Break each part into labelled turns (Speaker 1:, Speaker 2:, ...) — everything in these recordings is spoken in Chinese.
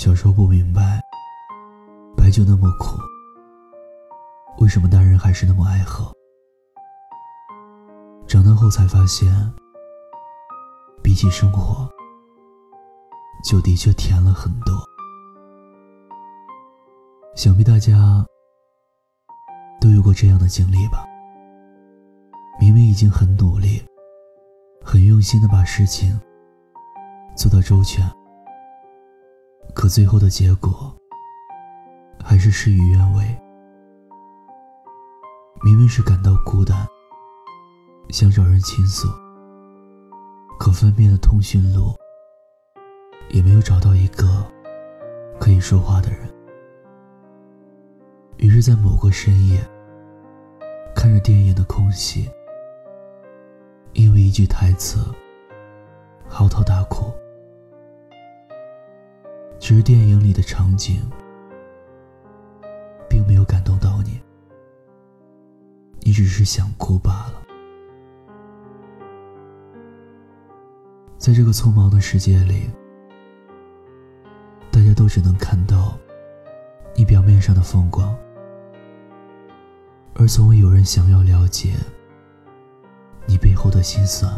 Speaker 1: 小时候不明白，白酒那么苦，为什么大人还是那么爱喝？长大后才发现，比起生活，酒的确甜了很多。想必大家都有过这样的经历吧？明明已经很努力、很用心的把事情做到周全。可最后的结果还是事与愿违。明明是感到孤单，想找人倾诉，可分辨的通讯录也没有找到一个可以说话的人。于是，在某个深夜，看着电影的空隙，因为一句台词，嚎啕大哭。其实电影里的场景，并没有感动到你，你只是想哭罢了。在这个匆忙的世界里，大家都只能看到你表面上的风光，而从未有人想要了解你背后的心酸。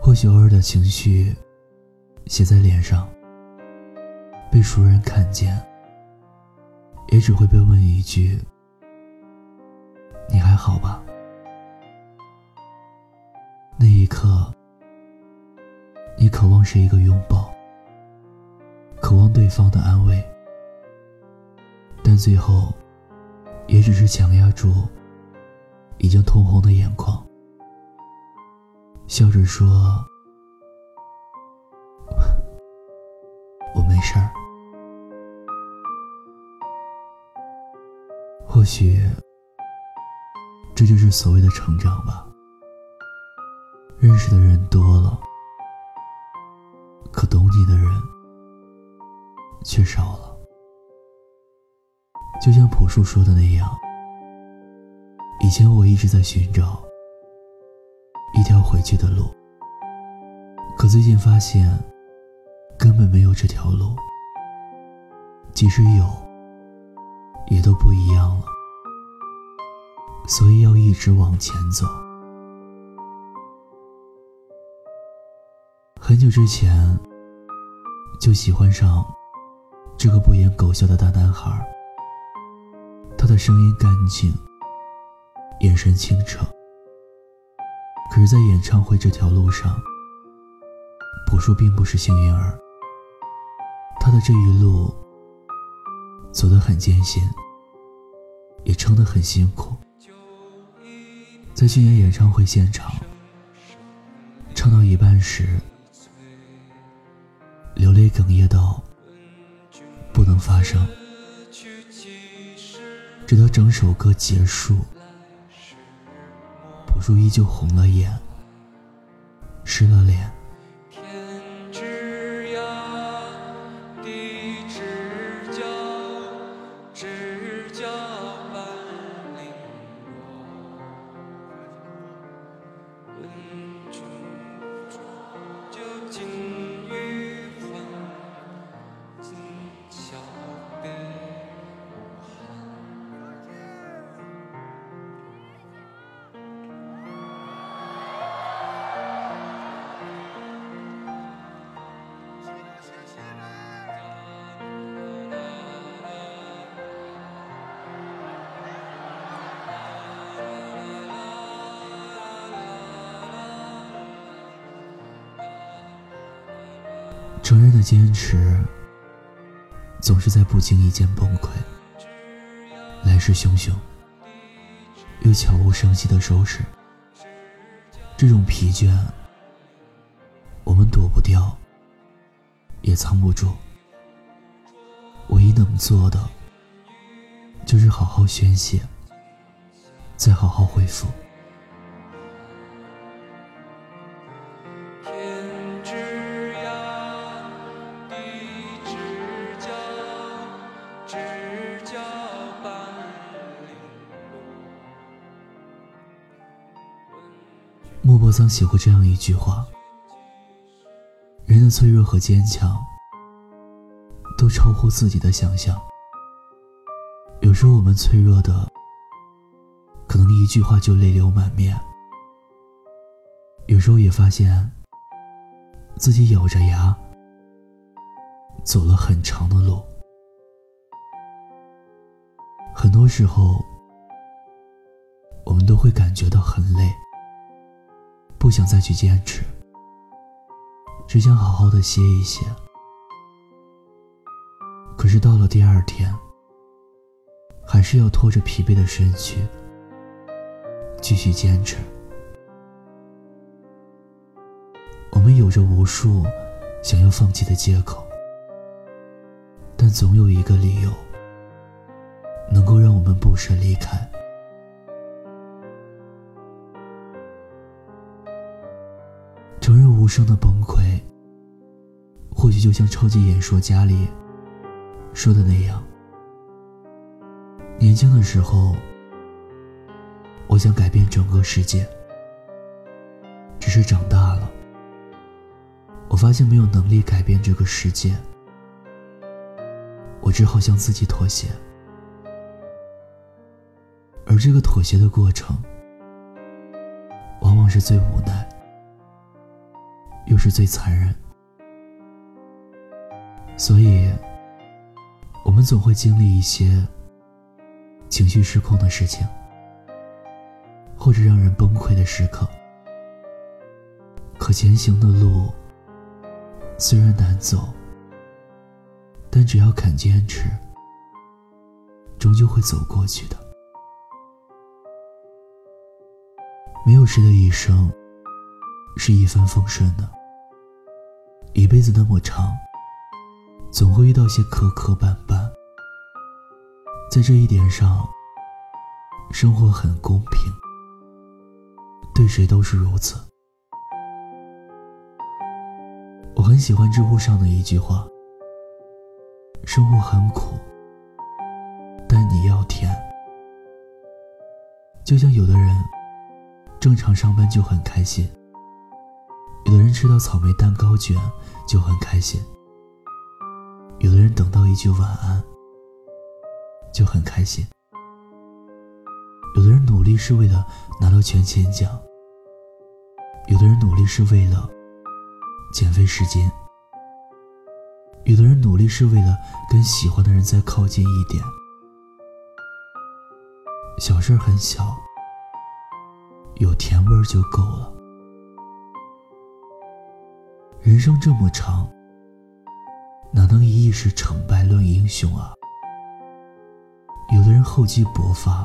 Speaker 1: 或许偶尔的情绪。写在脸上，被熟人看见，也只会被问一句：“你还好吧？”那一刻，你渴望是一个拥抱，渴望对方的安慰，但最后，也只是强压住已经通红的眼眶，笑着说。许这就是所谓的成长吧。认识的人多了，可懂你的人却少了。就像朴树说的那样，以前我一直在寻找一条回去的路，可最近发现。根本没有这条路，即使有，也都不一样了。所以要一直往前走。很久之前，就喜欢上这个不言狗笑的大男孩。他的声音干净，眼神清澈。可是，在演唱会这条路上，朴树并不是幸运儿。他的这一路走得很艰辛，也撑得很辛苦。在去年演唱会现场，唱到一半时，流泪哽咽到不能发声，直到整首歌结束，朴树依旧红了眼，湿了脸。成人的坚持，总是在不经意间崩溃，来势汹汹，又悄无声息的收拾。这种疲倦，我们躲不掉，也藏不住。唯一能做的，就是好好宣泄，再好好恢复。我曾写过这样一句话：“人的脆弱和坚强，都超乎自己的想象。有时候我们脆弱的，可能一句话就泪流满面；有时候也发现，自己咬着牙走了很长的路。很多时候，我们都会感觉到很累，不想再去坚持，只想好好的歇一歇。可是到了第二天，还是要拖着疲惫的身躯继续坚持。我们有着无数想要放弃的借口，但总有一个理由能够让我们不舍离开。无声的崩溃，或许就像超级演说家里说的那样。年轻的时候，我想改变整个世界。只是长大了，我发现没有能力改变这个世界，我只好向自己妥协。而这个妥协的过程，往往是最无奈，又是最残忍。所以，我们总会经历一些。情绪失控的事情，或者让人崩溃的时刻，可前行的路虽然难走，但只要肯坚持，终究会走过去的。没有谁的一生是一帆风顺的，一辈子那么长，总会遇到些磕磕绊绊。在这一点上，生活很公平，对谁都是如此。我很喜欢知乎上的一句话：“生活很苦，但你要甜。”就像有的人正常上班就很开心，有的人吃到草莓蛋糕卷就很开心，有的人等到一句晚安。就很开心。有的人努力是为了拿到全勤奖，有的人努力是为了减肥十斤，有的人努力是为了跟喜欢的人再靠近一点。小事很小，有甜味就够了。人生这么长，哪能以一时成败论英雄啊？有的人厚积薄发，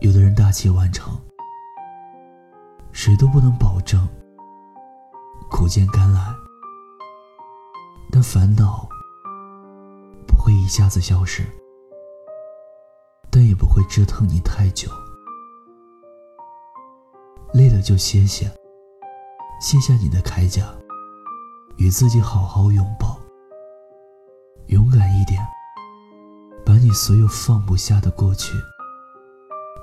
Speaker 1: 有的人大器晚成，谁都不能保证苦尽甘来。但烦恼不会一下子消失，但也不会折腾你太久。累了就歇歇，卸下你的铠甲，与自己好好拥抱，勇敢一点。把你所有放不下的过去、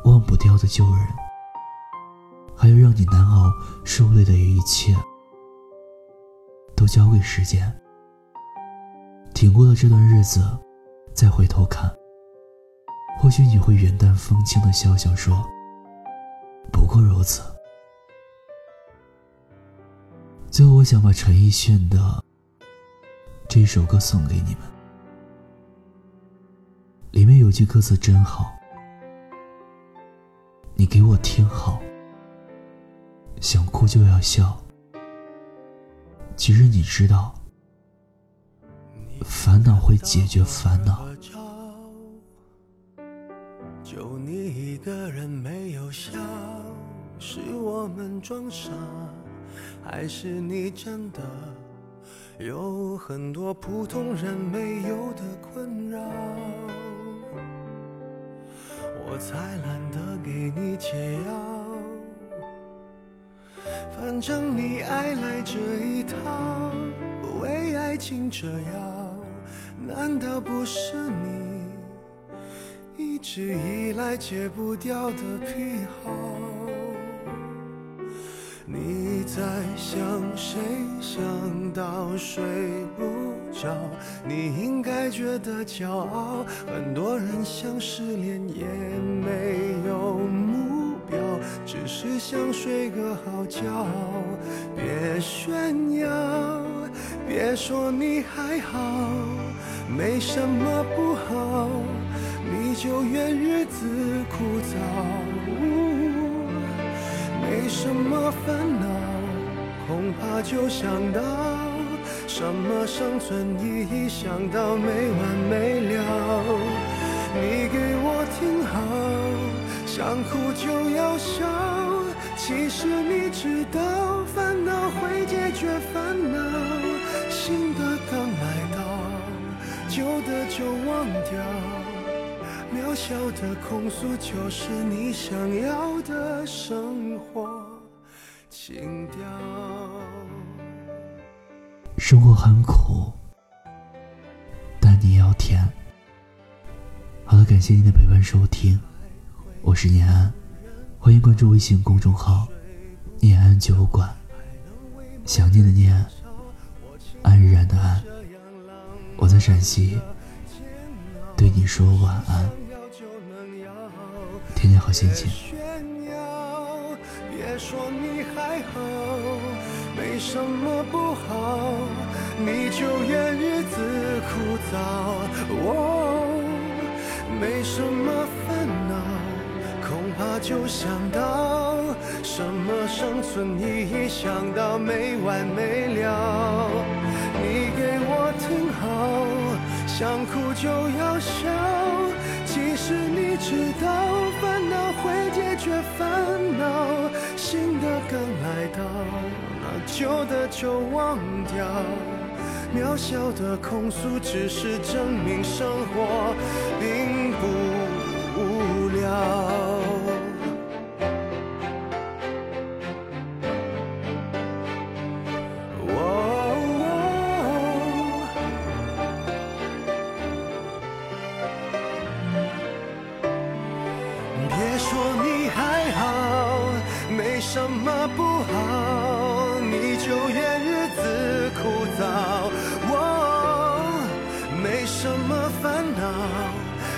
Speaker 1: 忘不掉的旧人，还有让你难熬、受累的一切，都交给时间。挺过了这段日子，再回头看，或许你会云淡风轻的笑笑说：“不过如此。”最后，我想把陈奕迅的这首歌送给你们。里面有句歌词真好，你给我听好。想哭就要笑，其实你知道，烦恼会解决烦恼。
Speaker 2: 就你一个人没有笑，是我们装傻，还是你真的有很多普通人没有的困扰？我才懒得给你解药，反正你爱来这一套，为爱情折腰，难道不是你一直以来戒不掉的癖好？你在。想谁想到睡不着，你应该觉得骄傲。很多人想失恋也没有目标，只是想睡个好觉。别炫耀，别说你还好，没什么不好，你就怨日子枯燥。没什么烦恼，恐怕就想到什么生存意义，想到没完没了。你给我听好，想哭就要笑。其实你知道，烦恼会解决烦恼，新的刚来到，旧的就忘掉。渺小的控诉，就是你想要的生情调。
Speaker 1: 生活很苦，但你要甜。好了，感谢您的陪伴收听，我是念安，欢迎关注微信公众号“念安酒馆”。想念的念，安然的安，我在陕西。对你说晚安，天天好心情。
Speaker 2: 说你还好，没什么不好，你就怨日子枯燥。哦，没什么烦恼，恐怕就想到什么生存意义，想到没完没了。你给我听好。想哭就要笑，其实你知道，烦恼会解决烦恼，新的刚来到，那旧的就忘掉。渺小的控诉，只是证明生活并不无聊。好，你就怨日子枯燥。我没什么烦恼，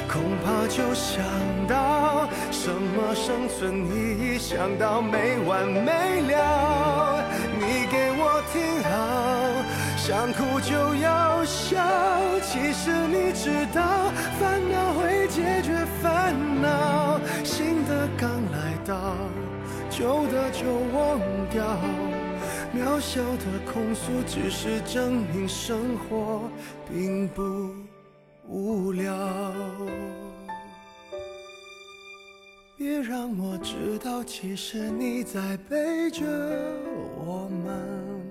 Speaker 2: 恐怕就想到什么生存意义，想到没完没了。你给我听好，想哭就要笑。其实你知道，烦恼会解决烦恼，旧的就忘掉，渺小的控诉只是证明生活并不无聊。别让我知道，其实你在背着我们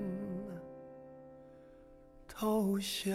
Speaker 2: 偷笑。